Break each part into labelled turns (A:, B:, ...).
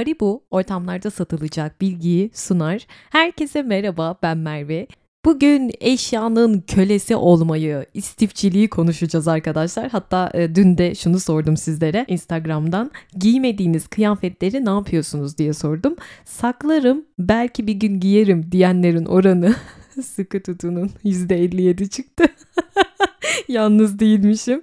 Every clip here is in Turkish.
A: Paribu ortamlarda satılacak bilgiyi sunar. Herkese merhaba ben Merve. Bugün eşyanın kölesi olmayı, istifçiliği konuşacağız arkadaşlar. Hatta e, dün de şunu sordum sizlere Instagram'dan. Giymediğiniz kıyafetleri ne yapıyorsunuz diye sordum. Saklarım, belki bir gün giyerim diyenlerin oranı sıkı tutunun %57 çıktı. Yalnız değilmişim.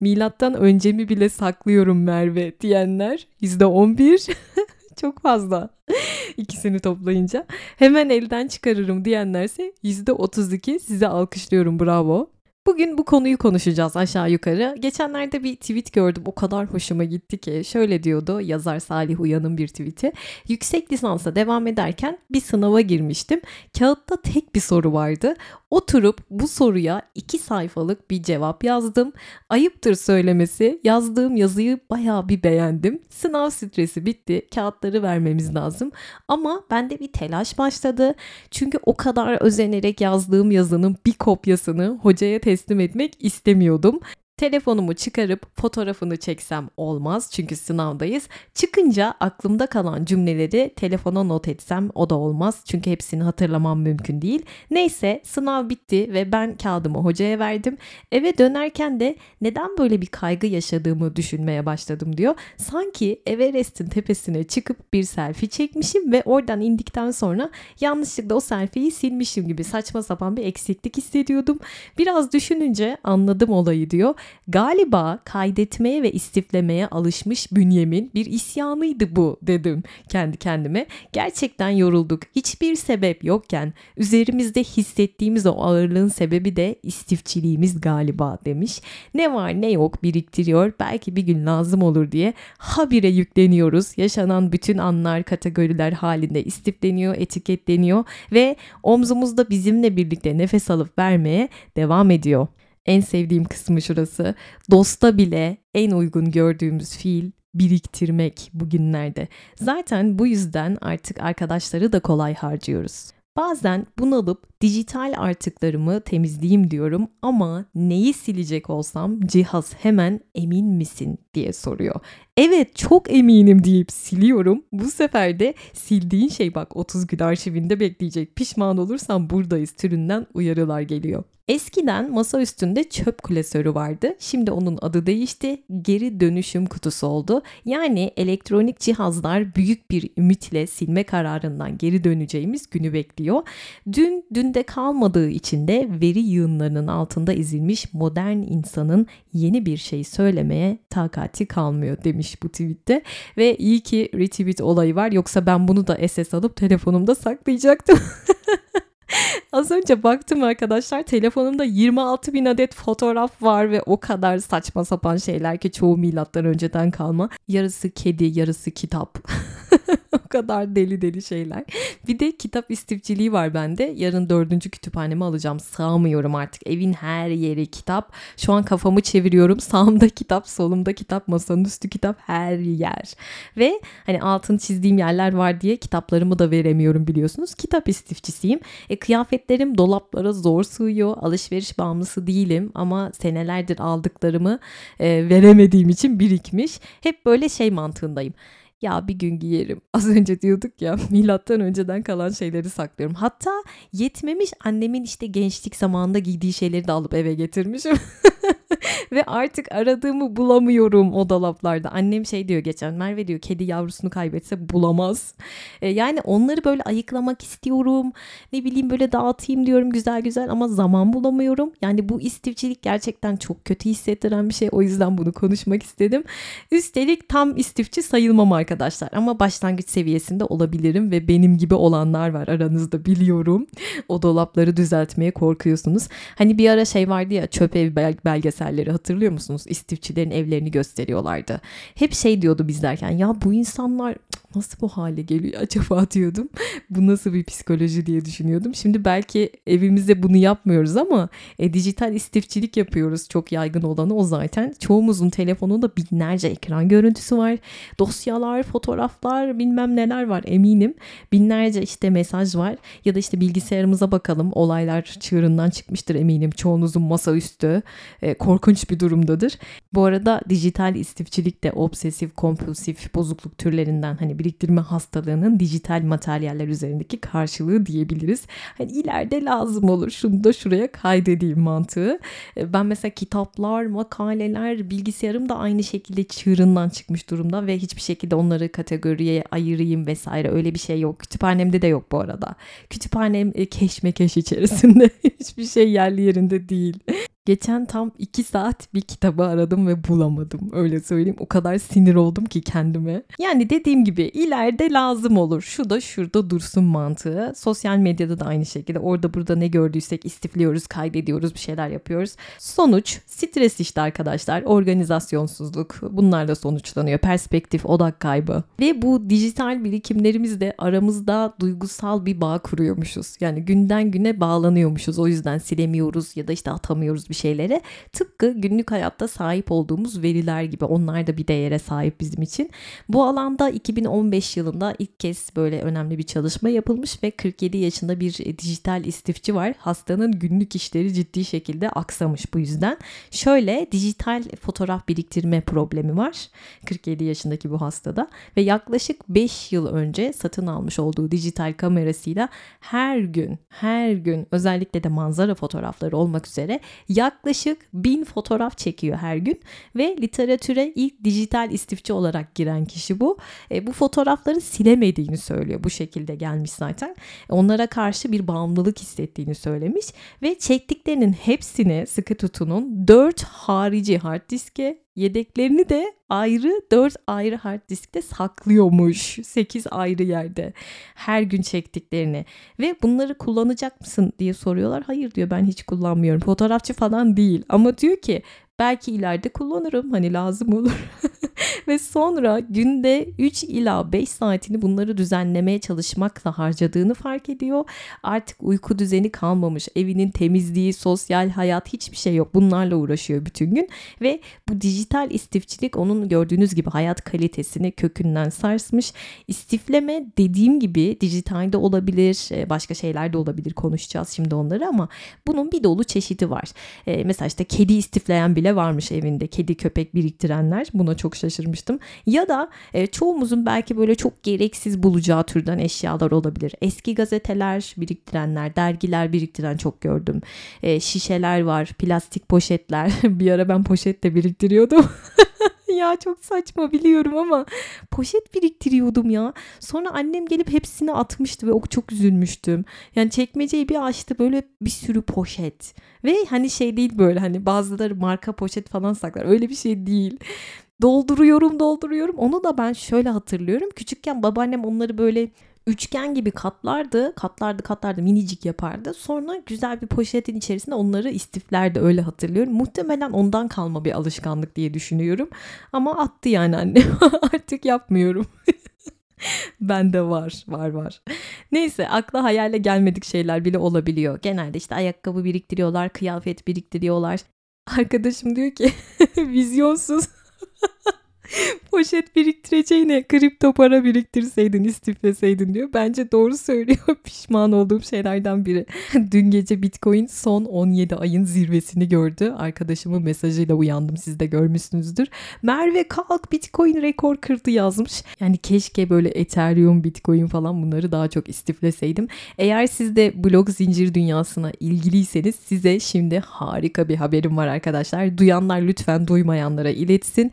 A: Milattan öncemi bile saklıyorum Merve diyenler %11. Çok fazla. İkisini toplayınca. Hemen elden çıkarırım diyenlerse %32 size alkışlıyorum bravo. Bugün bu konuyu konuşacağız aşağı yukarı. Geçenlerde bir tweet gördüm. O kadar hoşuma gitti ki. Şöyle diyordu yazar Salih Uyan'ın bir tweeti. Yüksek lisansa devam ederken bir sınava girmiştim. Kağıtta tek bir soru vardı. Oturup bu soruya iki sayfalık bir cevap yazdım. Ayıptır söylemesi yazdığım yazıyı baya bir beğendim. Sınav stresi bitti. Kağıtları vermemiz lazım. Ama bende bir telaş başladı. Çünkü o kadar özenerek yazdığım yazının bir kopyasını hocaya teslim etmek istemiyordum. Telefonumu çıkarıp fotoğrafını çeksem olmaz çünkü sınavdayız. Çıkınca aklımda kalan cümleleri telefona not etsem o da olmaz çünkü hepsini hatırlamam mümkün değil. Neyse sınav bitti ve ben kağıdımı hocaya verdim. Eve dönerken de neden böyle bir kaygı yaşadığımı düşünmeye başladım diyor. Sanki Everest'in tepesine çıkıp bir selfie çekmişim ve oradan indikten sonra yanlışlıkla o selfie'yi silmişim gibi saçma sapan bir eksiklik hissediyordum. Biraz düşününce anladım olayı diyor. Galiba kaydetmeye ve istiflemeye alışmış bünyemin bir isyanıydı bu dedim kendi kendime. Gerçekten yorulduk. Hiçbir sebep yokken üzerimizde hissettiğimiz o ağırlığın sebebi de istifçiliğimiz galiba demiş. Ne var ne yok biriktiriyor. Belki bir gün lazım olur diye habire yükleniyoruz. Yaşanan bütün anlar kategoriler halinde istifleniyor, etiketleniyor ve omzumuzda bizimle birlikte nefes alıp vermeye devam ediyor. En sevdiğim kısmı şurası. Dosta bile en uygun gördüğümüz fiil biriktirmek bugünlerde. Zaten bu yüzden artık arkadaşları da kolay harcıyoruz. Bazen bunalıp dijital artıklarımı temizleyeyim diyorum ama neyi silecek olsam cihaz hemen emin misin diye soruyor. Evet çok eminim deyip siliyorum. Bu sefer de sildiğin şey bak 30 gün arşivinde bekleyecek. Pişman olursam buradayız türünden uyarılar geliyor. Eskiden masa üstünde çöp klasörü vardı. Şimdi onun adı değişti. Geri dönüşüm kutusu oldu. Yani elektronik cihazlar büyük bir ümitle silme kararından geri döneceğimiz günü bekliyor. Dün dünde kalmadığı için de veri yığınlarının altında ezilmiş modern insanın yeni bir şey söylemeye takati kalmıyor demiş bu tweette. Ve iyi ki retweet olayı var yoksa ben bunu da SS alıp telefonumda saklayacaktım. Az önce baktım arkadaşlar telefonumda 26 bin adet fotoğraf var ve o kadar saçma sapan şeyler ki çoğu milattan önceden kalma. Yarısı kedi, yarısı kitap. o kadar deli deli şeyler. Bir de kitap istifçiliği var bende. Yarın dördüncü kütüphanemi alacağım. Sığamıyorum artık. Evin her yeri kitap. Şu an kafamı çeviriyorum. Sağımda kitap, solumda kitap, masanın üstü kitap her yer. Ve hani altını çizdiğim yerler var diye kitaplarımı da veremiyorum biliyorsunuz. Kitap istifçisiyim. E, kıyafetlerim dolaplara zor sığıyor. Alışveriş bağımlısı değilim ama senelerdir aldıklarımı e, veremediğim için birikmiş. Hep böyle şey mantığındayım ya bir gün giyerim. Az önce diyorduk ya milattan önceden kalan şeyleri saklıyorum. Hatta yetmemiş annemin işte gençlik zamanında giydiği şeyleri de alıp eve getirmişim. Ve artık aradığımı bulamıyorum o dolaplarda. Annem şey diyor geçen Merve diyor kedi yavrusunu kaybetse bulamaz. E, yani onları böyle ayıklamak istiyorum. Ne bileyim böyle dağıtayım diyorum güzel güzel ama zaman bulamıyorum. Yani bu istifçilik gerçekten çok kötü hissettiren bir şey. O yüzden bunu konuşmak istedim. Üstelik tam istifçi sayılmam arkadaşlar. Ama başlangıç seviyesinde olabilirim ve benim gibi olanlar var aranızda biliyorum. O dolapları düzeltmeye korkuyorsunuz. Hani bir ara şey vardı ya çöp ev belgeselleri hatırlıyor musunuz? İstifçilerin evlerini gösteriyorlardı. Hep şey diyordu bizlerken ya bu insanlar nasıl bu hale geliyor acaba diyordum. bu nasıl bir psikoloji diye düşünüyordum. Şimdi belki evimizde bunu yapmıyoruz ama e, dijital istifçilik yapıyoruz. Çok yaygın olanı o zaten. Çoğumuzun telefonunda binlerce ekran görüntüsü var. Dosyalar, fotoğraflar bilmem neler var eminim. Binlerce işte mesaj var. Ya da işte bilgisayarımıza bakalım. Olaylar çığırından çıkmıştır eminim. Çoğunuzun masaüstü e, korkunç bir durumdadır. Bu arada dijital istifçilik de obsesif kompulsif bozukluk türlerinden hani e, biriktirme hastalığının dijital materyaller üzerindeki karşılığı diyebiliriz. Hani ileride lazım olur şunu da şuraya kaydedeyim mantığı. E, ben mesela kitaplar, makaleler, bilgisayarım da aynı şekilde çığırından çıkmış durumda ve hiçbir şekilde onları kategoriye ayırayım vesaire öyle bir şey yok. Kütüphanemde de yok bu arada. Kütüphanem e, keşmekeş içerisinde. Hiçbir şey yerli yerinde değil. Geçen tam iki saat bir kitabı aradım ve bulamadım. Öyle söyleyeyim. O kadar sinir oldum ki kendime. Yani dediğim gibi ileride lazım olur. Şu da şurada dursun mantığı. Sosyal medyada da aynı şekilde. Orada burada ne gördüysek istifliyoruz, kaydediyoruz, bir şeyler yapıyoruz. Sonuç stres işte arkadaşlar. Organizasyonsuzluk. Bunlarla sonuçlanıyor. Perspektif, odak kaybı. Ve bu dijital birikimlerimizde aramızda duygusal bir bağ kuruyormuşuz. Yani günden güne bağlanıyormuşuz. O yüzden silemiyoruz ya da işte atamıyoruz bir şeylere tıpkı günlük hayatta sahip olduğumuz veriler gibi onlar da bir değere sahip bizim için. Bu alanda 2015 yılında ilk kez böyle önemli bir çalışma yapılmış ve 47 yaşında bir dijital istifçi var. Hastanın günlük işleri ciddi şekilde aksamış bu yüzden. Şöyle dijital fotoğraf biriktirme problemi var 47 yaşındaki bu hastada ve yaklaşık 5 yıl önce satın almış olduğu dijital kamerasıyla her gün her gün özellikle de manzara fotoğrafları olmak üzere yaklaşık bin fotoğraf çekiyor her gün ve literatüre ilk dijital istifçi olarak giren kişi bu. E, bu fotoğrafları silemediğini söylüyor. Bu şekilde gelmiş zaten. Onlara karşı bir bağımlılık hissettiğini söylemiş ve çektiklerinin hepsini sıkı tutunun 4 harici hard diske yedeklerini de ayrı 4 ayrı hard diskte saklıyormuş. 8 ayrı yerde. Her gün çektiklerini. Ve bunları kullanacak mısın diye soruyorlar. Hayır diyor ben hiç kullanmıyorum. Fotoğrafçı falan değil. Ama diyor ki belki ileride kullanırım. Hani lazım olur. Ve sonra günde 3 ila 5 saatini bunları düzenlemeye çalışmakla harcadığını fark ediyor. Artık uyku düzeni kalmamış. Evinin temizliği, sosyal hayat hiçbir şey yok. Bunlarla uğraşıyor bütün gün. Ve bu dijital istifçilik onun gördüğünüz gibi hayat kalitesini kökünden sarsmış. İstifleme dediğim gibi dijitalde olabilir, e, başka şeyler de olabilir. Konuşacağız şimdi onları ama bunun bir dolu çeşidi var. Ee, mesela işte kedi istifleyen bile varmış evinde. Kedi köpek biriktirenler. Buna çok şaşırmıştım. Ya da e, çoğumuzun belki böyle çok gereksiz bulacağı türden eşyalar olabilir. Eski gazeteler biriktirenler, dergiler biriktiren çok gördüm. E, şişeler var, plastik poşetler. bir ara ben poşet de biriktiriyordum. ya çok saçma biliyorum ama poşet biriktiriyordum ya. Sonra annem gelip hepsini atmıştı ve o çok üzülmüştüm. Yani çekmeceyi bir açtı böyle bir sürü poşet. Ve hani şey değil böyle hani bazıları marka poşet falan saklar. Öyle bir şey değil dolduruyorum dolduruyorum. Onu da ben şöyle hatırlıyorum. Küçükken babaannem onları böyle üçgen gibi katlardı. Katlardı katlardı minicik yapardı. Sonra güzel bir poşetin içerisinde onları istiflerdi öyle hatırlıyorum. Muhtemelen ondan kalma bir alışkanlık diye düşünüyorum. Ama attı yani annem. Artık yapmıyorum. Bende var, var var. Neyse akla hayale gelmedik şeyler bile olabiliyor. Genelde işte ayakkabı biriktiriyorlar, kıyafet biriktiriyorlar. Arkadaşım diyor ki vizyonsuz Poşet biriktireceğine kripto para biriktirseydin, istifleseydin diyor. Bence doğru söylüyor. Pişman olduğum şeylerden biri. Dün gece Bitcoin son 17 ayın zirvesini gördü. Arkadaşımın mesajıyla uyandım. Siz de görmüşsünüzdür. Merve kalk Bitcoin rekor kırdı yazmış. Yani keşke böyle Ethereum, Bitcoin falan bunları daha çok istifleseydim. Eğer siz de blog zincir dünyasına ilgiliyseniz size şimdi harika bir haberim var arkadaşlar. Duyanlar lütfen duymayanlara iletsin.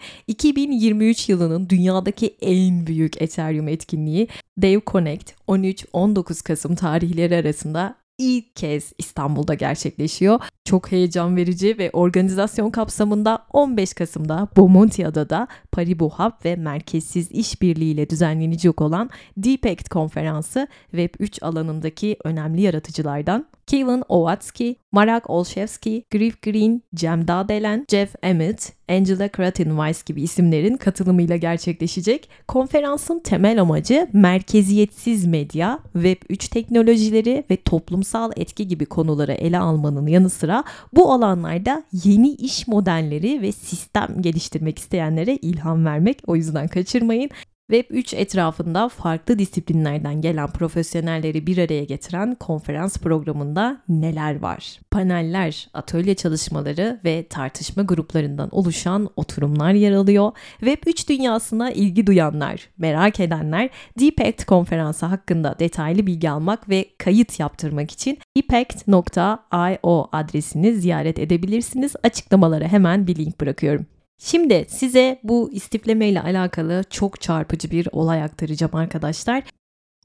A: 2023 yılının dünyadaki en büyük Ethereum etkinliği Dev Connect 13-19 Kasım tarihleri arasında ilk kez İstanbul'da gerçekleşiyor. Çok heyecan verici ve organizasyon kapsamında 15 Kasım'da Bomonti Adada Paribu Hub ve merkezsiz işbirliğiyle düzenlenecek olan Deepact konferansı Web3 alanındaki önemli yaratıcılardan Kevin Owatsky, Marek Olszewski, Griff Green, Cem Dağdelen, Jeff Emmett, Angela Kratenweiss gibi isimlerin katılımıyla gerçekleşecek. Konferansın temel amacı merkeziyetsiz medya, Web3 teknolojileri ve toplumsal etki gibi konuları ele almanın yanı sıra bu alanlarda yeni iş modelleri ve sistem geliştirmek isteyenlere ilham vermek. O yüzden kaçırmayın. Web 3 etrafında farklı disiplinlerden gelen profesyonelleri bir araya getiren konferans programında neler var? Paneller, atölye çalışmaları ve tartışma gruplarından oluşan oturumlar yer alıyor. Web 3 dünyasına ilgi duyanlar, merak edenler Deepact konferansı hakkında detaylı bilgi almak ve kayıt yaptırmak için deepact.io adresini ziyaret edebilirsiniz. Açıklamalara hemen bir link bırakıyorum. Şimdi size bu istifleme ile alakalı çok çarpıcı bir olay aktaracağım arkadaşlar.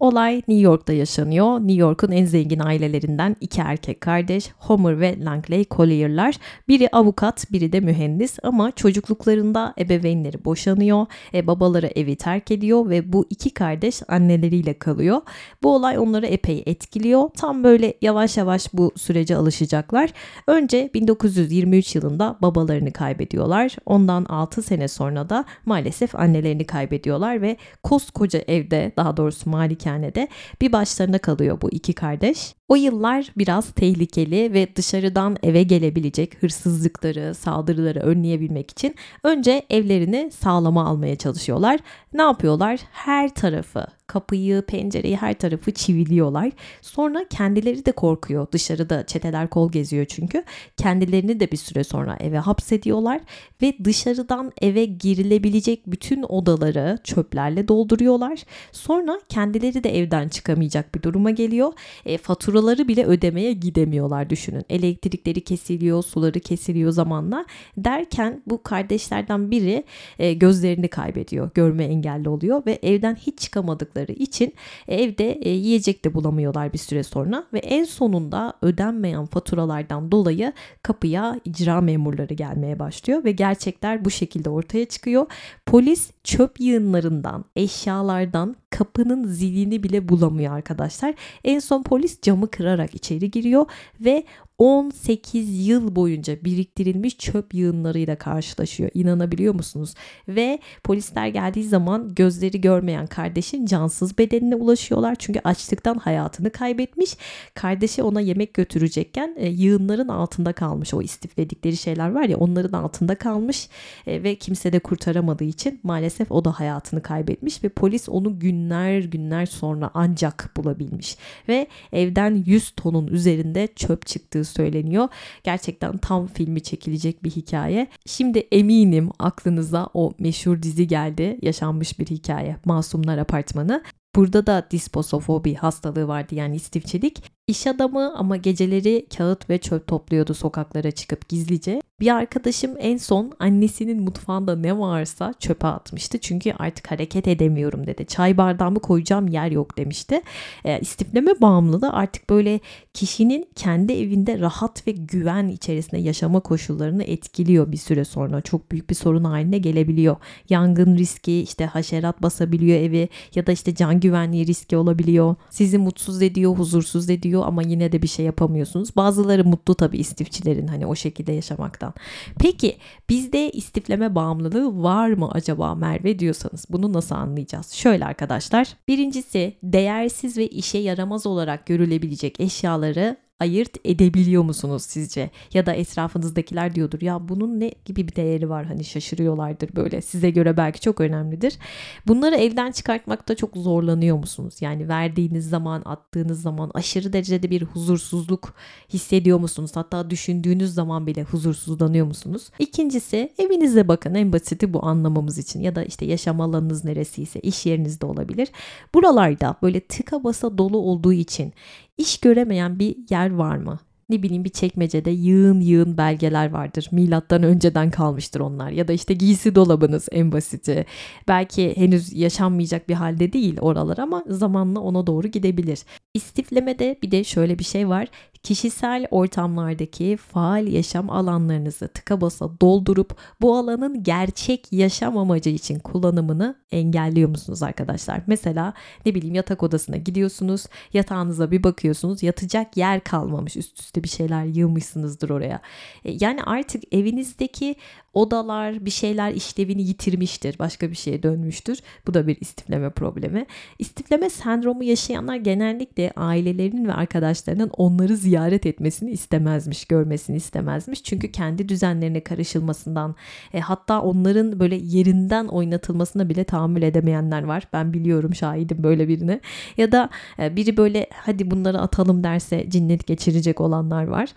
A: Olay New York'ta yaşanıyor. New York'un en zengin ailelerinden iki erkek kardeş Homer ve Langley Collier'lar. Biri avukat, biri de mühendis ama çocukluklarında ebeveynleri boşanıyor. E, babaları evi terk ediyor ve bu iki kardeş anneleriyle kalıyor. Bu olay onları epey etkiliyor. Tam böyle yavaş yavaş bu sürece alışacaklar. Önce 1923 yılında babalarını kaybediyorlar. Ondan 6 sene sonra da maalesef annelerini kaybediyorlar ve koskoca evde daha doğrusu malike malikanede bir başlarına kalıyor bu iki kardeş. O yıllar biraz tehlikeli ve dışarıdan eve gelebilecek hırsızlıkları, saldırıları önleyebilmek için önce evlerini sağlama almaya çalışıyorlar. Ne yapıyorlar? Her tarafı kapıyı, pencereyi her tarafı çiviliyorlar. Sonra kendileri de korkuyor. Dışarıda çeteler kol geziyor çünkü. Kendilerini de bir süre sonra eve hapsediyorlar ve dışarıdan eve girilebilecek bütün odaları çöplerle dolduruyorlar. Sonra kendileri de evden çıkamayacak bir duruma geliyor. E, faturaları bile ödemeye gidemiyorlar düşünün. Elektrikleri kesiliyor, suları kesiliyor zamanla. Derken bu kardeşlerden biri e, gözlerini kaybediyor. Görme engelli oluyor ve evden hiç çıkamadıkları için evde e, yiyecek de bulamıyorlar bir süre sonra ve en sonunda ödenmeyen faturalardan dolayı kapıya icra memurları gelmeye başlıyor ve gerçekler bu şekilde ortaya çıkıyor. Polis çöp yığınlarından, eşyalardan kapının zilini bile bulamıyor arkadaşlar. En son polis camı kırarak içeri giriyor ve 18 yıl boyunca biriktirilmiş çöp yığınlarıyla karşılaşıyor. İnanabiliyor musunuz? Ve polisler geldiği zaman gözleri görmeyen kardeşin cansız bedenine ulaşıyorlar. Çünkü açlıktan hayatını kaybetmiş. Kardeşi ona yemek götürecekken e, yığınların altında kalmış. O istifledikleri şeyler var ya onların altında kalmış e, ve kimse de kurtaramadığı için maalesef o da hayatını kaybetmiş ve polis onu günler günler sonra ancak bulabilmiş. Ve evden 100 tonun üzerinde çöp çıktığı söyleniyor. Gerçekten tam filmi çekilecek bir hikaye. Şimdi eminim aklınıza o meşhur dizi geldi. Yaşanmış bir hikaye. Masumlar Apartmanı. Burada da disposofobi hastalığı vardı yani istifçilik. İş adamı ama geceleri kağıt ve çöp topluyordu sokaklara çıkıp gizlice. Bir arkadaşım en son annesinin mutfağında ne varsa çöpe atmıştı. Çünkü artık hareket edemiyorum dedi. Çay bardağımı koyacağım yer yok demişti. E, istifleme bağımlılığı artık böyle kişinin kendi evinde rahat ve güven içerisinde yaşama koşullarını etkiliyor bir süre sonra. Çok büyük bir sorun haline gelebiliyor. Yangın riski, işte haşerat basabiliyor evi ya da işte can güvenliği riski olabiliyor. Sizi mutsuz ediyor, huzursuz ediyor oluyor ama yine de bir şey yapamıyorsunuz. Bazıları mutlu tabii istifçilerin hani o şekilde yaşamaktan. Peki bizde istifleme bağımlılığı var mı acaba Merve diyorsanız bunu nasıl anlayacağız? Şöyle arkadaşlar. Birincisi değersiz ve işe yaramaz olarak görülebilecek eşyaları ayırt edebiliyor musunuz sizce? Ya da etrafınızdakiler diyordur ya bunun ne gibi bir değeri var hani şaşırıyorlardır böyle size göre belki çok önemlidir. Bunları evden çıkartmakta çok zorlanıyor musunuz? Yani verdiğiniz zaman attığınız zaman aşırı derecede bir huzursuzluk hissediyor musunuz? Hatta düşündüğünüz zaman bile huzursuzlanıyor musunuz? İkincisi evinize bakın en basiti bu anlamamız için ya da işte yaşam alanınız neresiyse iş yerinizde olabilir. Buralarda böyle tıka basa dolu olduğu için iş göremeyen bir yer var mı? Ne bileyim bir çekmecede yığın yığın belgeler vardır. Milattan önceden kalmıştır onlar. Ya da işte giysi dolabınız en basiti. Belki henüz yaşanmayacak bir halde değil oralar ama zamanla ona doğru gidebilir. İstiflemede bir de şöyle bir şey var kişisel ortamlardaki faal yaşam alanlarınızı tıka basa doldurup bu alanın gerçek yaşam amacı için kullanımını engelliyor musunuz arkadaşlar? Mesela ne bileyim yatak odasına gidiyorsunuz, yatağınıza bir bakıyorsunuz, yatacak yer kalmamış, üst üste bir şeyler yığmışsınızdır oraya. E, yani artık evinizdeki odalar bir şeyler işlevini yitirmiştir. Başka bir şeye dönmüştür. Bu da bir istifleme problemi. İstifleme sendromu yaşayanlar genellikle ailelerinin ve arkadaşlarının onları ziyaret etmesini istemezmiş, görmesini istemezmiş. Çünkü kendi düzenlerine karışılmasından e, hatta onların böyle yerinden oynatılmasına bile tahammül edemeyenler var. Ben biliyorum şahidim böyle birine. Ya da e, biri böyle hadi bunları atalım derse cinnet geçirecek olanlar var.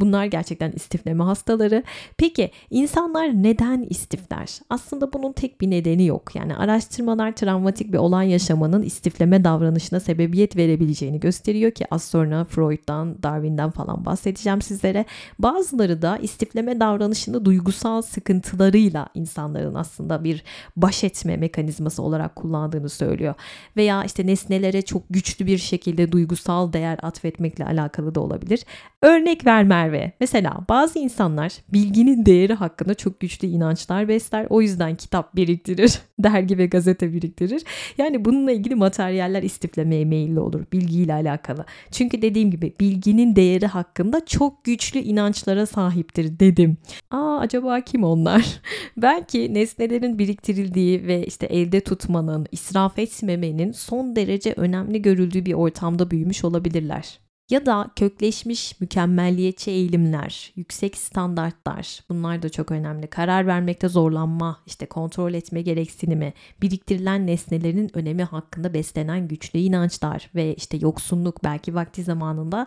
A: Bunlar gerçekten istifleme hastaları. Peki insanlar neden istifler? Aslında bunun tek bir nedeni yok. Yani araştırmalar travmatik bir olay yaşamanın istifleme davranışına sebebiyet verebileceğini gösteriyor ki az sonra Freud'dan, Darwin'den falan bahsedeceğim sizlere. Bazıları da istifleme davranışını duygusal sıkıntılarıyla insanların aslında bir baş etme mekanizması olarak kullandığını söylüyor. Veya işte nesnelere çok güçlü bir şekilde duygusal değer atfetmekle alakalı da olabilir. Örnek ver Merve. Mesela bazı insanlar bilginin değeri hakkında çok güçlü inançlar besler. O yüzden kitap biriktirir, dergi ve gazete biriktirir. Yani bununla ilgili materyaller istiflemeye meyilli olur bilgiyle alakalı. Çünkü dediğim gibi bilginin değeri hakkında çok güçlü inançlara sahiptir dedim. Aa acaba kim onlar? Belki nesnelerin biriktirildiği ve işte elde tutmanın, israf etmemenin son derece önemli görüldüğü bir ortamda büyümüş olabilirler ya da kökleşmiş mükemmelliyetçi eğilimler, yüksek standartlar bunlar da çok önemli. Karar vermekte zorlanma, işte kontrol etme gereksinimi, biriktirilen nesnelerin önemi hakkında beslenen güçlü inançlar ve işte yoksunluk belki vakti zamanında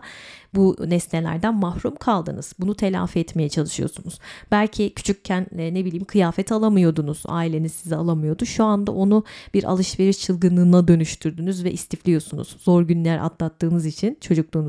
A: bu nesnelerden mahrum kaldınız. Bunu telafi etmeye çalışıyorsunuz. Belki küçükken e, ne bileyim kıyafet alamıyordunuz. Aileniz size alamıyordu. Şu anda onu bir alışveriş çılgınlığına dönüştürdünüz ve istifliyorsunuz. Zor günler atlattığınız için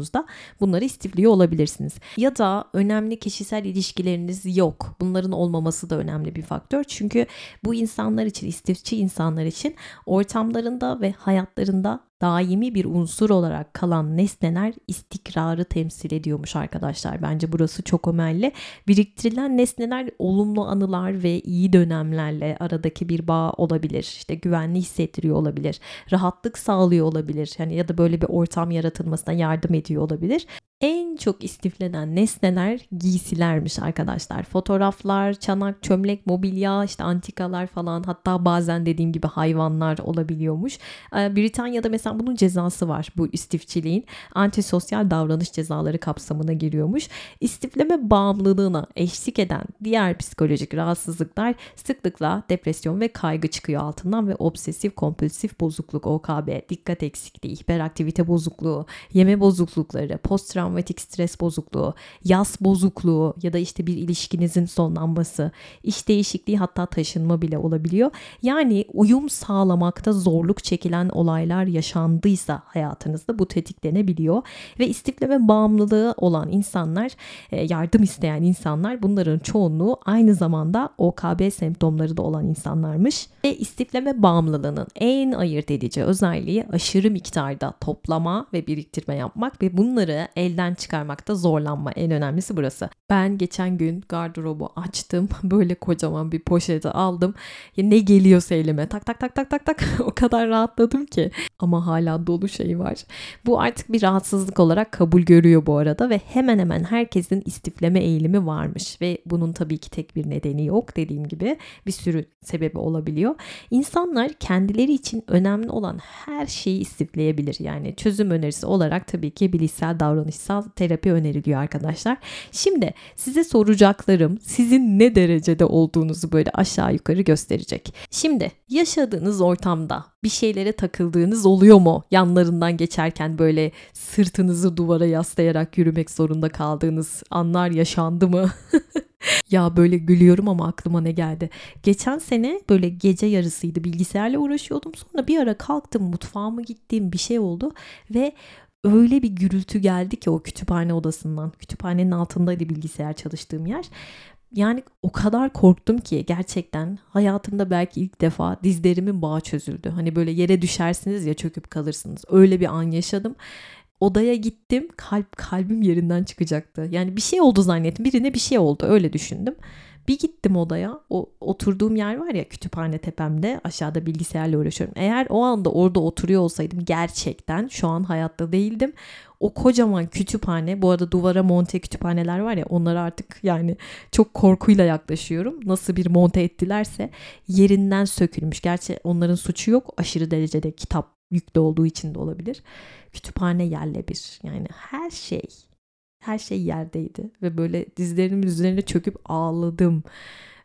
A: çocukluğunuzda bunları istifliyor olabilirsiniz. Ya da önemli kişisel ilişkileriniz yok. Bunların olmaması da önemli bir faktör. Çünkü bu insanlar için, istifçi insanlar için ortamlarında ve hayatlarında daimi bir unsur olarak kalan nesneler istikrarı temsil ediyormuş arkadaşlar. Bence burası çok önemli. Biriktirilen nesneler olumlu anılar ve iyi dönemlerle aradaki bir bağ olabilir. İşte güvenli hissettiriyor olabilir. Rahatlık sağlıyor olabilir. Yani ya da böyle bir ortam yaratılmasına yardım ediyor olabilir en çok istiflenen nesneler giysilermiş arkadaşlar. Fotoğraflar, çanak, çömlek, mobilya, işte antikalar falan hatta bazen dediğim gibi hayvanlar olabiliyormuş. Ee, Britanya'da mesela bunun cezası var bu istifçiliğin. Antisosyal davranış cezaları kapsamına giriyormuş. İstifleme bağımlılığına eşlik eden diğer psikolojik rahatsızlıklar sıklıkla depresyon ve kaygı çıkıyor altından ve obsesif kompulsif bozukluk OKB, dikkat eksikliği, hiperaktivite bozukluğu, yeme bozuklukları, post travmatik stres bozukluğu, yas bozukluğu ya da işte bir ilişkinizin sonlanması, iş değişikliği hatta taşınma bile olabiliyor. Yani uyum sağlamakta zorluk çekilen olaylar yaşandıysa hayatınızda bu tetiklenebiliyor ve istifleme bağımlılığı olan insanlar, e, yardım isteyen insanlar bunların çoğunluğu aynı zamanda OKB semptomları da olan insanlarmış ve istifleme bağımlılığının en ayırt edici özelliği aşırı miktarda toplama ve biriktirme yapmak ve bunları elde elden çıkarmakta zorlanma. En önemlisi burası. Ben geçen gün gardırobu açtım. Böyle kocaman bir poşeti aldım. Ya ne geliyorsa elime tak tak tak tak tak tak o kadar rahatladım ki. Ama hala dolu şey var. Bu artık bir rahatsızlık olarak kabul görüyor bu arada ve hemen hemen herkesin istifleme eğilimi varmış ve bunun tabii ki tek bir nedeni yok dediğim gibi bir sürü sebebi olabiliyor. İnsanlar kendileri için önemli olan her şeyi istifleyebilir. Yani çözüm önerisi olarak tabii ki bilişsel davranış davranışsal terapi öneriliyor arkadaşlar. Şimdi size soracaklarım sizin ne derecede olduğunuzu böyle aşağı yukarı gösterecek. Şimdi yaşadığınız ortamda bir şeylere takıldığınız oluyor mu? Yanlarından geçerken böyle sırtınızı duvara yaslayarak yürümek zorunda kaldığınız anlar yaşandı mı? ya böyle gülüyorum ama aklıma ne geldi. Geçen sene böyle gece yarısıydı bilgisayarla uğraşıyordum. Sonra bir ara kalktım mutfağıma gittim bir şey oldu ve öyle bir gürültü geldi ki o kütüphane odasından. Kütüphanenin altındaydı bilgisayar çalıştığım yer. Yani o kadar korktum ki gerçekten hayatımda belki ilk defa dizlerimin bağı çözüldü. Hani böyle yere düşersiniz ya çöküp kalırsınız. Öyle bir an yaşadım. Odaya gittim kalp kalbim yerinden çıkacaktı. Yani bir şey oldu zannettim. Birine bir şey oldu öyle düşündüm. Bir gittim odaya. O oturduğum yer var ya kütüphane tepemde. Aşağıda bilgisayarla uğraşıyorum. Eğer o anda orada oturuyor olsaydım gerçekten şu an hayatta değildim. O kocaman kütüphane bu arada duvara monte kütüphaneler var ya onlara artık yani çok korkuyla yaklaşıyorum. Nasıl bir monte ettilerse yerinden sökülmüş. Gerçi onların suçu yok. Aşırı derecede kitap yüklü olduğu için de olabilir. Kütüphane yerle bir. Yani her şey her şey yerdeydi ve böyle dizlerimin üzerine çöküp ağladım.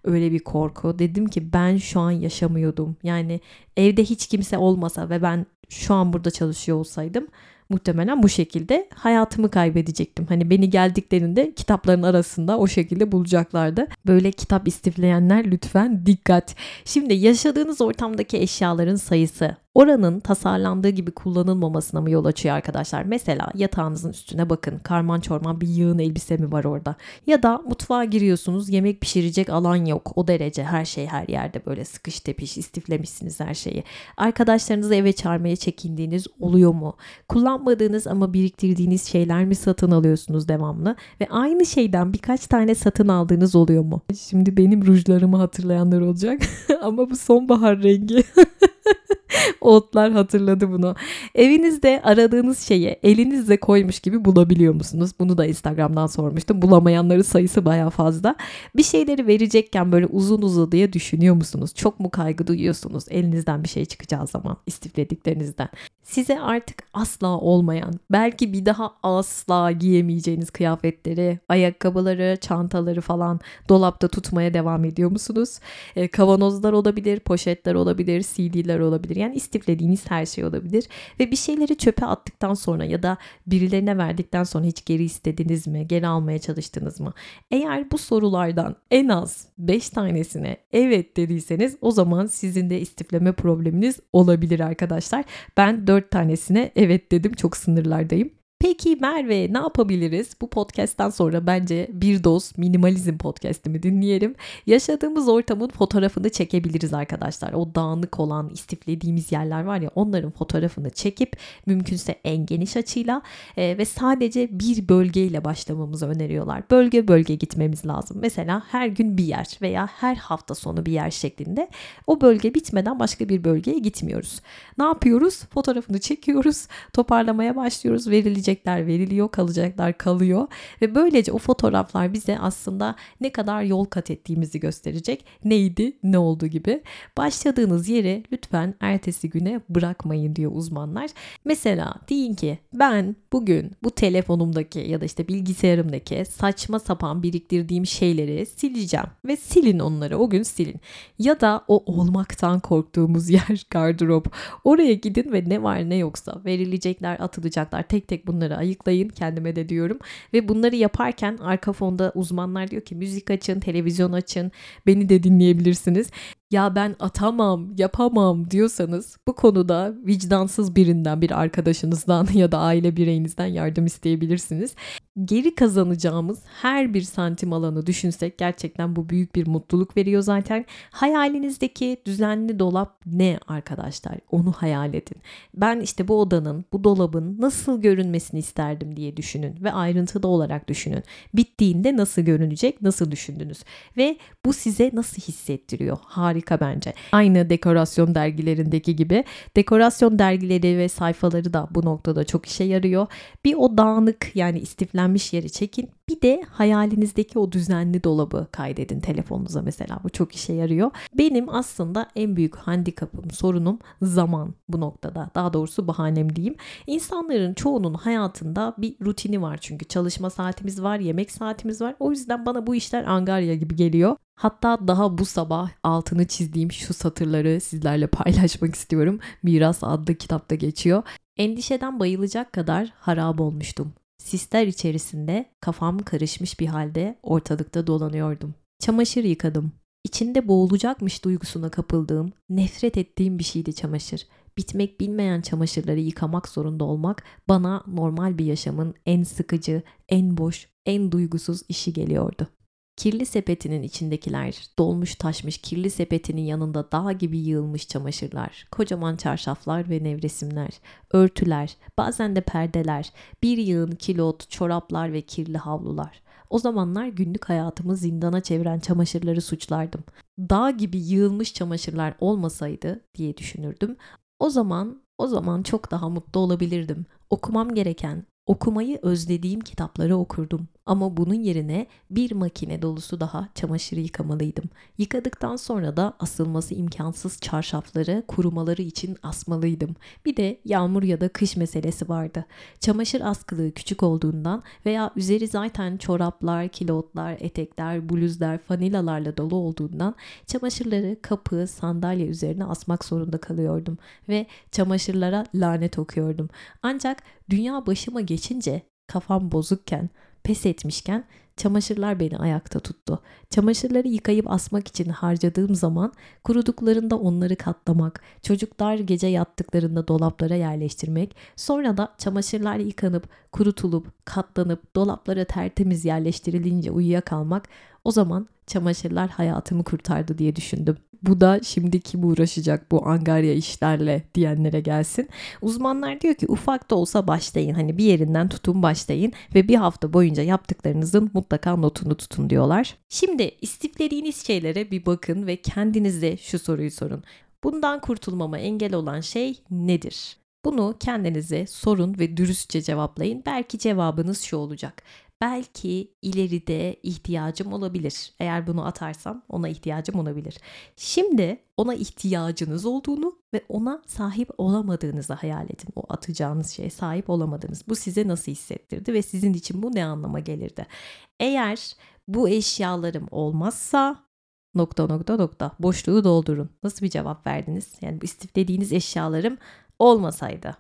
A: Öyle bir korku. Dedim ki ben şu an yaşamıyordum. Yani evde hiç kimse olmasa ve ben şu an burada çalışıyor olsaydım muhtemelen bu şekilde hayatımı kaybedecektim. Hani beni geldiklerinde kitapların arasında o şekilde bulacaklardı. Böyle kitap istifleyenler lütfen dikkat. Şimdi yaşadığınız ortamdaki eşyaların sayısı oranın tasarlandığı gibi kullanılmamasına mı yol açıyor arkadaşlar? Mesela yatağınızın üstüne bakın. Karman çorman bir yığın elbise mi var orada? Ya da mutfağa giriyorsunuz yemek pişirecek alan yok. O derece her şey her yerde böyle sıkış tepiş istiflemişsiniz her şeyi. Arkadaşlarınızı eve çağırmaya çekindiğiniz oluyor mu? Kullanmadığınız ama biriktirdiğiniz şeyler mi satın alıyorsunuz devamlı? Ve aynı şeyden birkaç tane satın aldığınız oluyor mu? Şimdi benim rujlarımı hatırlayanlar olacak ama bu sonbahar rengi. Otlar hatırladı bunu. Evinizde aradığınız şeyi elinizle koymuş gibi bulabiliyor musunuz? Bunu da Instagram'dan sormuştum. Bulamayanların sayısı baya fazla. Bir şeyleri verecekken böyle uzun diye düşünüyor musunuz? Çok mu kaygı duyuyorsunuz elinizden bir şey çıkacağı zaman istiflediklerinizden? Size artık asla olmayan, belki bir daha asla giyemeyeceğiniz kıyafetleri, ayakkabıları, çantaları falan dolapta tutmaya devam ediyor musunuz? E, kavanozlar olabilir, poşetler olabilir, CD'ler olabilir. Yani istiflediğiniz her şey olabilir. Ve bir şeyleri çöpe attıktan sonra ya da birilerine verdikten sonra hiç geri istediniz mi? Geri almaya çalıştınız mı? Eğer bu sorulardan en az 5 tanesine evet dediyseniz o zaman sizin de istifleme probleminiz olabilir arkadaşlar. Ben 4 tanesine evet dedim. Çok sınırlardayım. Peki Merve ne yapabiliriz? Bu podcast'ten sonra bence bir doz minimalizm podcast'imi dinleyelim. Yaşadığımız ortamın fotoğrafını çekebiliriz arkadaşlar. O dağınık olan istiflediğimiz yerler var ya onların fotoğrafını çekip mümkünse en geniş açıyla e, ve sadece bir bölgeyle başlamamızı öneriyorlar. Bölge bölge gitmemiz lazım. Mesela her gün bir yer veya her hafta sonu bir yer şeklinde. O bölge bitmeden başka bir bölgeye gitmiyoruz. Ne yapıyoruz? Fotoğrafını çekiyoruz, toparlamaya başlıyoruz, verilecek verecekler veriliyor, kalacaklar kalıyor ve böylece o fotoğraflar bize aslında ne kadar yol kat ettiğimizi gösterecek. Neydi, ne oldu gibi. Başladığınız yeri lütfen ertesi güne bırakmayın diyor uzmanlar. Mesela deyin ki ben bugün bu telefonumdaki ya da işte bilgisayarımdaki saçma sapan biriktirdiğim şeyleri sileceğim ve silin onları o gün silin. Ya da o olmaktan korktuğumuz yer gardırop. Oraya gidin ve ne var ne yoksa verilecekler atılacaklar tek tek bunları bunları ayıklayın kendime de diyorum. Ve bunları yaparken arka fonda uzmanlar diyor ki müzik açın, televizyon açın, beni de dinleyebilirsiniz ya ben atamam, yapamam diyorsanız bu konuda vicdansız birinden, bir arkadaşınızdan ya da aile bireyinizden yardım isteyebilirsiniz. Geri kazanacağımız her bir santim alanı düşünsek gerçekten bu büyük bir mutluluk veriyor zaten. Hayalinizdeki düzenli dolap ne arkadaşlar? Onu hayal edin. Ben işte bu odanın, bu dolabın nasıl görünmesini isterdim diye düşünün ve ayrıntılı olarak düşünün. Bittiğinde nasıl görünecek, nasıl düşündünüz ve bu size nasıl hissettiriyor? Harika harika bence. Aynı dekorasyon dergilerindeki gibi dekorasyon dergileri ve sayfaları da bu noktada çok işe yarıyor. Bir o dağınık yani istiflenmiş yeri çekin. Bir de hayalinizdeki o düzenli dolabı kaydedin telefonunuza mesela. Bu çok işe yarıyor. Benim aslında en büyük handikapım, sorunum zaman bu noktada. Daha doğrusu bahanem diyeyim. İnsanların çoğunun hayatında bir rutini var çünkü çalışma saatimiz var, yemek saatimiz var. O yüzden bana bu işler angarya gibi geliyor. Hatta daha bu sabah altını çizdiğim şu satırları sizlerle paylaşmak istiyorum. Miras adlı kitapta geçiyor. Endişeden bayılacak kadar harap olmuştum. Sisler içerisinde kafam karışmış bir halde ortalıkta dolanıyordum. Çamaşır yıkadım. İçinde boğulacakmış duygusuna kapıldığım, nefret ettiğim bir şeydi çamaşır. Bitmek bilmeyen çamaşırları yıkamak zorunda olmak bana normal bir yaşamın en sıkıcı, en boş, en duygusuz işi geliyordu. Kirli sepetinin içindekiler, dolmuş taşmış kirli sepetinin yanında dağ gibi yığılmış çamaşırlar, kocaman çarşaflar ve nevresimler, örtüler, bazen de perdeler, bir yığın kilot, çoraplar ve kirli havlular. o zamanlar günlük hayatımı zindana çeviren çamaşırları suçlardım. Dağ gibi yığılmış çamaşırlar olmasaydı diye düşünürdüm. O zaman o zaman çok daha mutlu olabilirdim. Okumam gereken, okumayı özlediğim kitapları okurdum. Ama bunun yerine bir makine dolusu daha çamaşırı yıkamalıydım. Yıkadıktan sonra da asılması imkansız çarşafları kurumaları için asmalıydım. Bir de yağmur ya da kış meselesi vardı. Çamaşır askılığı küçük olduğundan veya üzeri zaten çoraplar, kilotlar, etekler, bluzlar, fanilalarla dolu olduğundan çamaşırları kapı, sandalye üzerine asmak zorunda kalıyordum ve çamaşırlara lanet okuyordum. Ancak dünya başıma geçince kafam bozukken pes etmişken çamaşırlar beni ayakta tuttu. Çamaşırları yıkayıp asmak için harcadığım zaman kuruduklarında onları katlamak, çocuklar gece yattıklarında dolaplara yerleştirmek, sonra da çamaşırlar yıkanıp, kurutulup, katlanıp, dolaplara tertemiz yerleştirilince uyuyakalmak o zaman çamaşırlar hayatımı kurtardı diye düşündüm. Bu da şimdi kim uğraşacak bu angarya işlerle diyenlere gelsin. Uzmanlar diyor ki ufak da olsa başlayın. Hani bir yerinden tutun başlayın ve bir hafta boyunca yaptıklarınızın mutlaka notunu tutun diyorlar. Şimdi istiflediğiniz şeylere bir bakın ve kendinize şu soruyu sorun. Bundan kurtulmama engel olan şey nedir? Bunu kendinize sorun ve dürüstçe cevaplayın. Belki cevabınız şu olacak belki ileride ihtiyacım olabilir. Eğer bunu atarsam ona ihtiyacım olabilir. Şimdi ona ihtiyacınız olduğunu ve ona sahip olamadığınızı hayal edin. O atacağınız şeye sahip olamadığınız. Bu size nasıl hissettirdi ve sizin için bu ne anlama gelirdi? Eğer bu eşyalarım olmazsa nokta nokta nokta boşluğu doldurun. Nasıl bir cevap verdiniz? Yani bu istiflediğiniz eşyalarım olmasaydı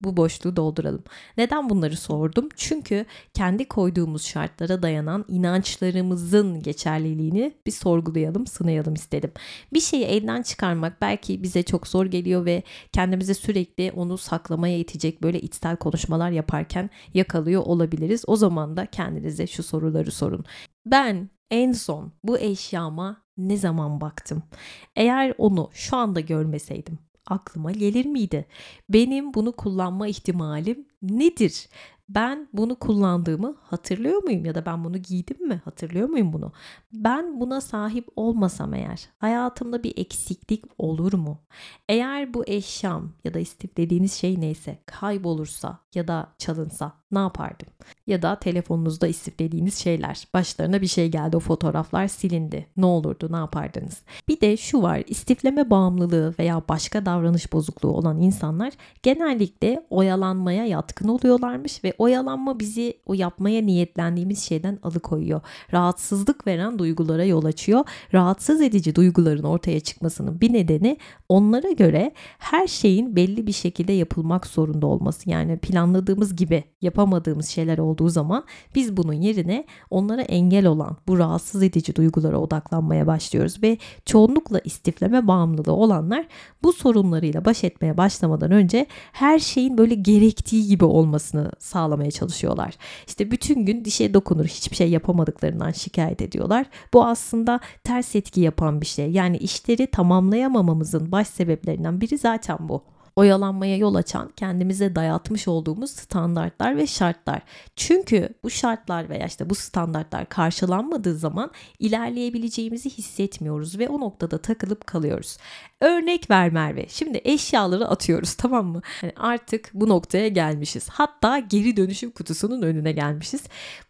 A: bu boşluğu dolduralım. Neden bunları sordum? Çünkü kendi koyduğumuz şartlara dayanan inançlarımızın geçerliliğini bir sorgulayalım, sınayalım istedim. Bir şeyi elden çıkarmak belki bize çok zor geliyor ve kendimize sürekli onu saklamaya itecek böyle içsel konuşmalar yaparken yakalıyor olabiliriz. O zaman da kendinize şu soruları sorun. Ben en son bu eşyama ne zaman baktım? Eğer onu şu anda görmeseydim aklıma gelir miydi? Benim bunu kullanma ihtimalim nedir? Ben bunu kullandığımı hatırlıyor muyum ya da ben bunu giydim mi? Hatırlıyor muyum bunu? Ben buna sahip olmasam eğer hayatımda bir eksiklik olur mu? Eğer bu eşyam ya da istiflediğiniz şey neyse kaybolursa ya da çalınsa ne yapardım? Ya da telefonunuzda istiflediğiniz şeyler. Başlarına bir şey geldi o fotoğraflar silindi. Ne olurdu ne yapardınız? Bir de şu var istifleme bağımlılığı veya başka davranış bozukluğu olan insanlar genellikle oyalanmaya yatkın oluyorlarmış ve oyalanma bizi o yapmaya niyetlendiğimiz şeyden alıkoyuyor. Rahatsızlık veren duygulara yol açıyor. Rahatsız edici duyguların ortaya çıkmasının bir nedeni onlara göre her şeyin belli bir şekilde yapılmak zorunda olması. Yani planladığımız gibi yapamadığımız şeyler olduğu zaman biz bunun yerine onlara engel olan bu rahatsız edici duygulara odaklanmaya başlıyoruz ve çoğunlukla istifleme bağımlılığı olanlar bu sorunlarıyla baş etmeye başlamadan önce her şeyin böyle gerektiği gibi olmasını sağlamaya çalışıyorlar. İşte bütün gün dişe dokunur hiçbir şey yapamadıklarından şikayet ediyorlar. Bu aslında ters etki yapan bir şey. Yani işleri tamamlayamamamızın baş sebeplerinden biri zaten bu oyalanmaya yol açan kendimize dayatmış olduğumuz standartlar ve şartlar. Çünkü bu şartlar veya işte bu standartlar karşılanmadığı zaman ilerleyebileceğimizi hissetmiyoruz ve o noktada takılıp kalıyoruz. Örnek ver Merve. Şimdi eşyaları atıyoruz tamam mı? Yani artık bu noktaya gelmişiz. Hatta geri dönüşüm kutusunun önüne gelmişiz.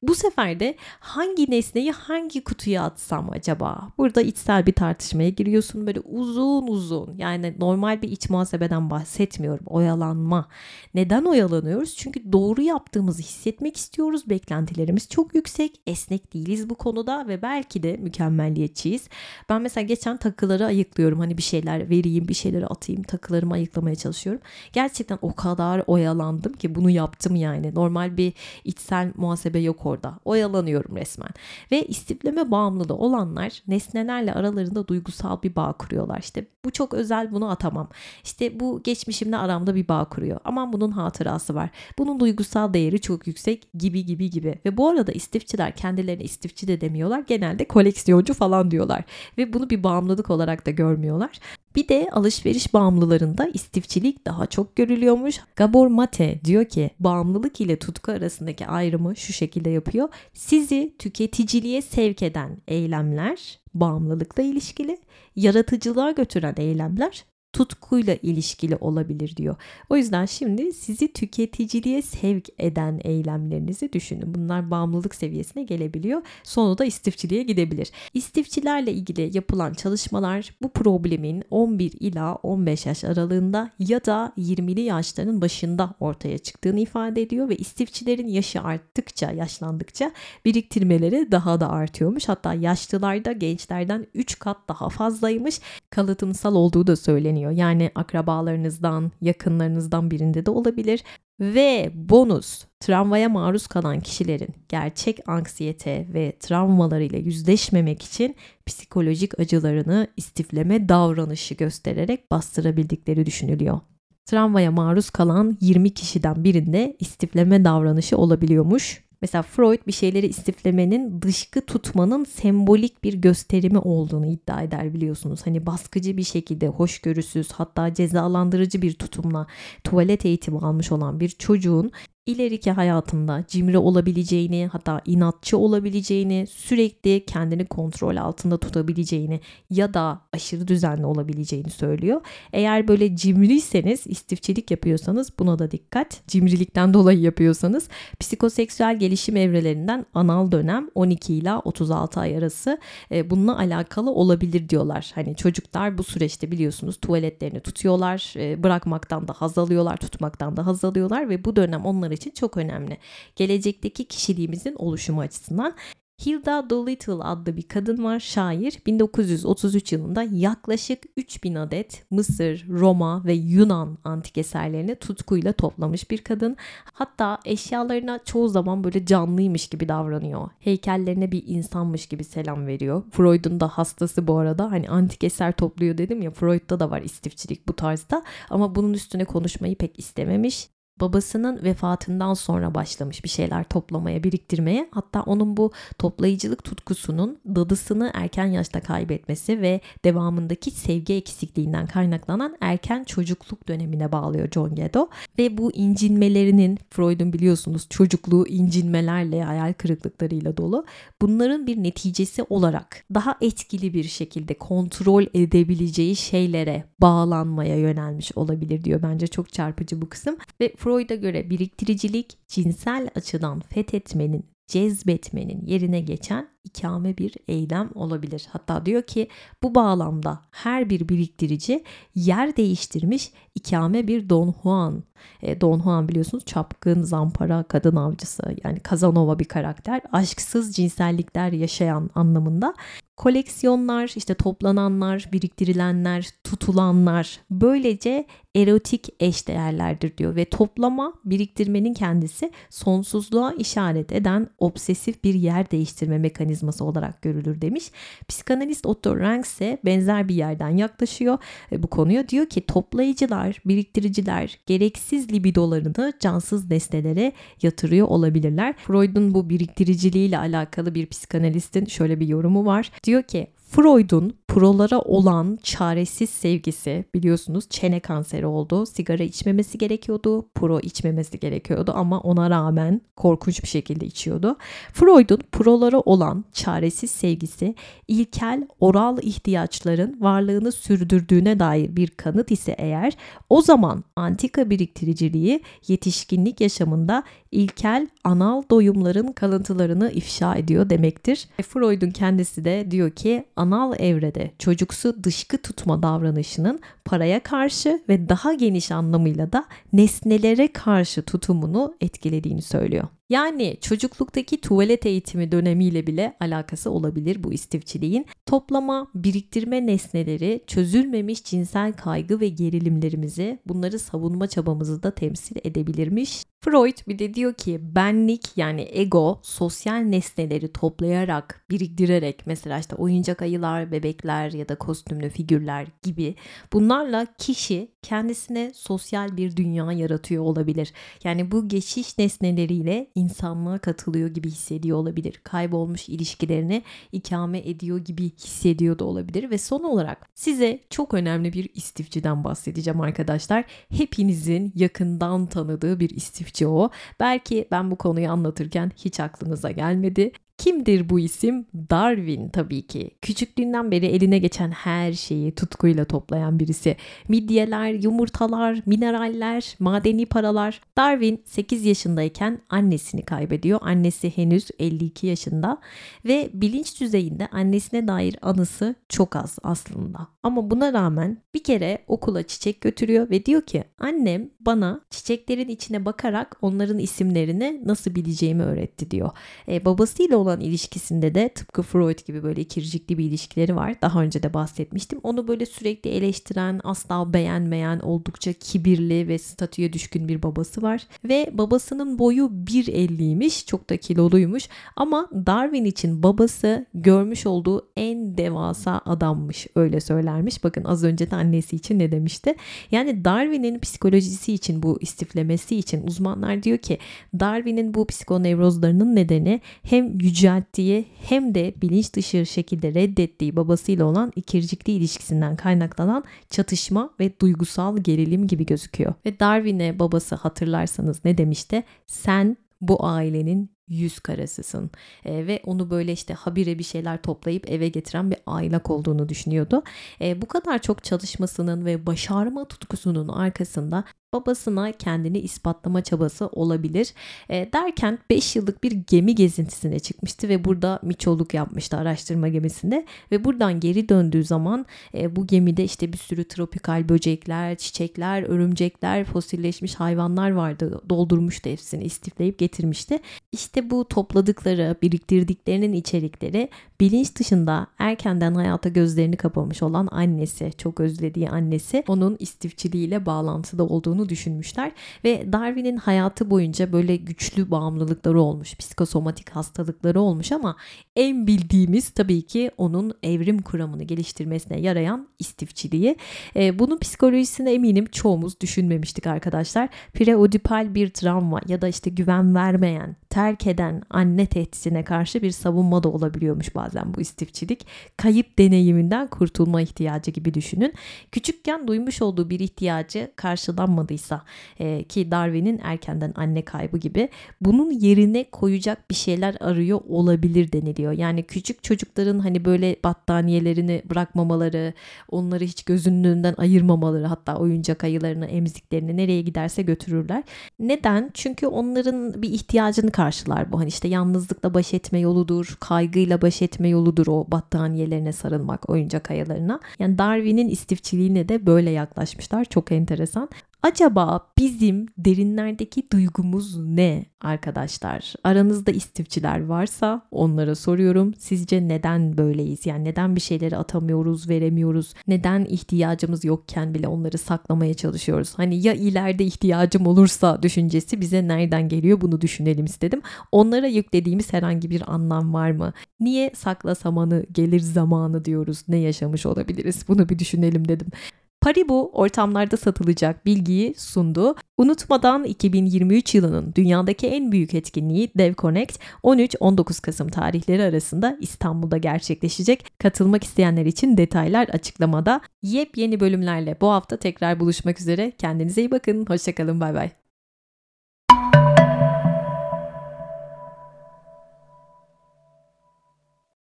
A: Bu sefer de hangi nesneyi hangi kutuya atsam acaba? Burada içsel bir tartışmaya giriyorsun böyle uzun uzun. Yani normal bir iç muhasebeden bahsetmiyorum. Oyalanma. Neden oyalanıyoruz? Çünkü doğru yaptığımızı hissetmek istiyoruz. Beklentilerimiz çok yüksek. Esnek değiliz bu konuda ve belki de mükemmelliyetçiyiz. Ben mesela geçen takıları ayıklıyorum. Hani bir şeyler şeyler vereyim, bir şeyleri atayım, takılarımı ayıklamaya çalışıyorum. Gerçekten o kadar oyalandım ki bunu yaptım yani. Normal bir içsel muhasebe yok orada. Oyalanıyorum resmen. Ve istifleme bağımlılığı olanlar nesnelerle aralarında duygusal bir bağ kuruyorlar. İşte bu çok özel bunu atamam. İşte bu geçmişimle aramda bir bağ kuruyor. Aman bunun hatırası var. Bunun duygusal değeri çok yüksek gibi gibi gibi. Ve bu arada istifçiler kendilerine istifçi de demiyorlar. Genelde koleksiyoncu falan diyorlar. Ve bunu bir bağımlılık olarak da görmüyorlar. Bir de alışveriş bağımlılarında istifçilik daha çok görülüyormuş. Gabor Mate diyor ki bağımlılık ile tutku arasındaki ayrımı şu şekilde yapıyor. Sizi tüketiciliğe sevk eden eylemler bağımlılıkla ilişkili, yaratıcılığa götüren eylemler tutkuyla ilişkili olabilir diyor. O yüzden şimdi sizi tüketiciliğe sevk eden eylemlerinizi düşünün. Bunlar bağımlılık seviyesine gelebiliyor. Sonu da istifçiliğe gidebilir. İstifçilerle ilgili yapılan çalışmalar bu problemin 11 ila 15 yaş aralığında ya da 20'li yaşların başında ortaya çıktığını ifade ediyor ve istifçilerin yaşı arttıkça, yaşlandıkça biriktirmeleri daha da artıyormuş. Hatta yaşlılarda gençlerden 3 kat daha fazlaymış. Kalıtımsal olduğu da söyleniyor söyleniyor. Yani akrabalarınızdan, yakınlarınızdan birinde de olabilir. Ve bonus travmaya maruz kalan kişilerin gerçek anksiyete ve travmalarıyla yüzleşmemek için psikolojik acılarını istifleme davranışı göstererek bastırabildikleri düşünülüyor. Travmaya maruz kalan 20 kişiden birinde istifleme davranışı olabiliyormuş. Mesela Freud bir şeyleri istiflemenin dışkı tutmanın sembolik bir gösterimi olduğunu iddia eder biliyorsunuz. Hani baskıcı bir şekilde hoşgörüsüz hatta cezalandırıcı bir tutumla tuvalet eğitimi almış olan bir çocuğun ileriki hayatında cimri olabileceğini hatta inatçı olabileceğini sürekli kendini kontrol altında tutabileceğini ya da aşırı düzenli olabileceğini söylüyor. Eğer böyle cimriyseniz istifçilik yapıyorsanız buna da dikkat. Cimrilikten dolayı yapıyorsanız psikoseksüel gelişim evrelerinden anal dönem 12 ila 36 ay arası e, bununla alakalı olabilir diyorlar. Hani çocuklar bu süreçte biliyorsunuz tuvaletlerini tutuyorlar, e, bırakmaktan da haz alıyorlar, tutmaktan da haz alıyorlar ve bu dönem onları için çok önemli. Gelecekteki kişiliğimizin oluşumu açısından Hilda Doolittle adlı bir kadın var, şair. 1933 yılında yaklaşık 3000 adet Mısır, Roma ve Yunan antik eserlerini tutkuyla toplamış bir kadın. Hatta eşyalarına çoğu zaman böyle canlıymış gibi davranıyor. Heykellerine bir insanmış gibi selam veriyor. Freud'un da hastası bu arada. Hani antik eser topluyor dedim ya Freud'da da var istifçilik bu tarzda. Ama bunun üstüne konuşmayı pek istememiş babasının vefatından sonra başlamış bir şeyler toplamaya, biriktirmeye. Hatta onun bu toplayıcılık tutkusunun dadısını erken yaşta kaybetmesi ve devamındaki sevgi eksikliğinden kaynaklanan erken çocukluk dönemine bağlıyor John Gedo. Ve bu incinmelerinin Freud'un biliyorsunuz çocukluğu incinmelerle, hayal kırıklıklarıyla dolu. Bunların bir neticesi olarak daha etkili bir şekilde kontrol edebileceği şeylere bağlanmaya yönelmiş olabilir diyor. Bence çok çarpıcı bu kısım. Ve Freud'a göre biriktiricilik cinsel açıdan fethetmenin, cezbetmenin yerine geçen ikame bir eylem olabilir. Hatta diyor ki bu bağlamda her bir biriktirici yer değiştirmiş ikame bir Don Juan. E, Don Juan biliyorsunuz çapkın, zampara, kadın avcısı yani Kazanova bir karakter. Aşksız cinsellikler yaşayan anlamında koleksiyonlar, işte toplananlar, biriktirilenler, tutulanlar böylece erotik eşdeğerlerdir diyor ve toplama, biriktirmenin kendisi sonsuzluğa işaret eden obsesif bir yer değiştirme mekanizması olarak görülür demiş. Psikanalist Otto Rank ise benzer bir yerden yaklaşıyor bu konuya. Diyor ki toplayıcılar, biriktiriciler gereksiz libidolarını cansız nesnelere yatırıyor olabilirler. Freud'un bu biriktiriciliğiyle alakalı bir psikanalistin şöyle bir yorumu var. Diyor ki Freud'un prolara olan çaresiz sevgisi biliyorsunuz çene kanseri oldu. Sigara içmemesi gerekiyordu. Pro içmemesi gerekiyordu ama ona rağmen korkunç bir şekilde içiyordu. Freud'un prolara olan çaresiz sevgisi ilkel oral ihtiyaçların varlığını sürdürdüğüne dair bir kanıt ise eğer o zaman antika biriktiriciliği yetişkinlik yaşamında ilkel anal doyumların kalıntılarını ifşa ediyor demektir. Freud'un kendisi de diyor ki anal evrede çocuksu dışkı tutma davranışının paraya karşı ve daha geniş anlamıyla da nesnelere karşı tutumunu etkilediğini söylüyor. Yani çocukluktaki tuvalet eğitimi dönemiyle bile alakası olabilir bu istifçiliğin. Toplama, biriktirme nesneleri, çözülmemiş cinsel kaygı ve gerilimlerimizi, bunları savunma çabamızı da temsil edebilirmiş. Freud bir de diyor ki benlik yani ego sosyal nesneleri toplayarak, biriktirerek mesela işte oyuncak ayılar, bebekler ya da kostümlü figürler gibi bunlarla kişi kendisine sosyal bir dünya yaratıyor olabilir. Yani bu geçiş nesneleriyle insanlığa katılıyor gibi hissediyor olabilir. Kaybolmuş ilişkilerini ikame ediyor gibi hissediyor da olabilir ve son olarak size çok önemli bir istifçiden bahsedeceğim arkadaşlar. Hepinizin yakından tanıdığı bir istifçi o. Belki ben bu konuyu anlatırken hiç aklınıza gelmedi. Kimdir bu isim? Darwin tabii ki. Küçüklüğünden beri eline geçen her şeyi tutkuyla toplayan birisi. Midyeler, yumurtalar, mineraller, madeni paralar. Darwin 8 yaşındayken annesini kaybediyor. Annesi henüz 52 yaşında ve bilinç düzeyinde annesine dair anısı çok az aslında. Ama buna rağmen bir kere okula çiçek götürüyor ve diyor ki annem bana çiçeklerin içine bakarak onların isimlerini nasıl bileceğimi öğretti diyor. E, babasıyla olan ilişkisinde de tıpkı Freud gibi böyle ikircikli bir ilişkileri var. Daha önce de bahsetmiştim. Onu böyle sürekli eleştiren, asla beğenmeyen, oldukça kibirli ve statüye düşkün bir babası var. Ve babasının boyu 1.50'ymiş. Çok da kiloluymuş. Ama Darwin için babası görmüş olduğu en devasa adammış. Öyle söylermiş. Bakın az önce de annesi için ne demişti? Yani Darwin'in psikolojisi için bu istiflemesi için uzmanlar diyor ki Darwin'in bu psikonevrozlarının nedeni hem yücelttiği hem de bilinç dışı şekilde reddettiği babasıyla olan ikircikli ilişkisinden kaynaklanan çatışma ve duygusal gerilim gibi gözüküyor. Ve Darwin'e babası hatırlarsanız ne demişti? Sen bu ailenin yüz karasısın e, ve onu böyle işte habire bir şeyler toplayıp eve getiren bir aylak olduğunu düşünüyordu. E, bu kadar çok çalışmasının ve başarma tutkusunun arkasında babasına kendini ispatlama çabası olabilir. E, derken 5 yıllık bir gemi gezintisine çıkmıştı ve burada miçoluk yapmıştı araştırma gemisinde ve buradan geri döndüğü zaman e, bu gemide işte bir sürü tropikal böcekler, çiçekler, örümcekler, fosilleşmiş hayvanlar vardı. Doldurmuştu hepsini istifleyip getirmişti. İşte bu topladıkları, biriktirdiklerinin içerikleri bilinç dışında erkenden hayata gözlerini kapamış olan annesi, çok özlediği annesi onun istifçiliğiyle bağlantıda olduğunu düşünmüşler ve Darwin'in hayatı boyunca böyle güçlü bağımlılıkları olmuş, psikosomatik hastalıkları olmuş ama en bildiğimiz tabii ki onun evrim kuramını geliştirmesine yarayan istifçiliği. E, bunun psikolojisine eminim çoğumuz düşünmemiştik arkadaşlar. Preodipal bir travma ya da işte güven vermeyen, terk eden anne tehditine karşı bir savunma da olabiliyormuş bazen bu istifçilik. Kayıp deneyiminden kurtulma ihtiyacı gibi düşünün. Küçükken duymuş olduğu bir ihtiyacı karşılanmadıysa e, ki Darwin'in erkenden anne kaybı gibi bunun yerine koyacak bir şeyler arıyor olabilir deniliyor. Yani küçük çocukların hani böyle battaniyelerini bırakmamaları, onları hiç gözünün ayırmamaları hatta oyuncak ayılarını, emziklerini nereye giderse götürürler. Neden? Çünkü onların bir ihtiyacını karşılar bu. Hani işte yalnızlıkla baş etme yoludur, kaygıyla baş etme yoludur o battaniyelerine sarılmak, oyuncak ayılarına. Yani Darwin'in istifçiliğine de böyle yaklaşmışlar. Çok enteresan. Acaba bizim derinlerdeki duygumuz ne arkadaşlar? Aranızda istifçiler varsa onlara soruyorum. Sizce neden böyleyiz? Yani neden bir şeyleri atamıyoruz, veremiyoruz? Neden ihtiyacımız yokken bile onları saklamaya çalışıyoruz? Hani ya ileride ihtiyacım olursa düşüncesi bize nereden geliyor bunu düşünelim istedim. Onlara yüklediğimiz herhangi bir anlam var mı? Niye saklasamanı gelir zamanı diyoruz? Ne yaşamış olabiliriz? Bunu bir düşünelim dedim. Paribu ortamlarda satılacak bilgiyi sundu. Unutmadan 2023 yılının dünyadaki en büyük etkinliği Dev Connect 13-19 Kasım tarihleri arasında İstanbul'da gerçekleşecek. Katılmak isteyenler için detaylar açıklamada. Yepyeni bölümlerle bu hafta tekrar buluşmak üzere. Kendinize iyi bakın. Hoşçakalın. Bay bay.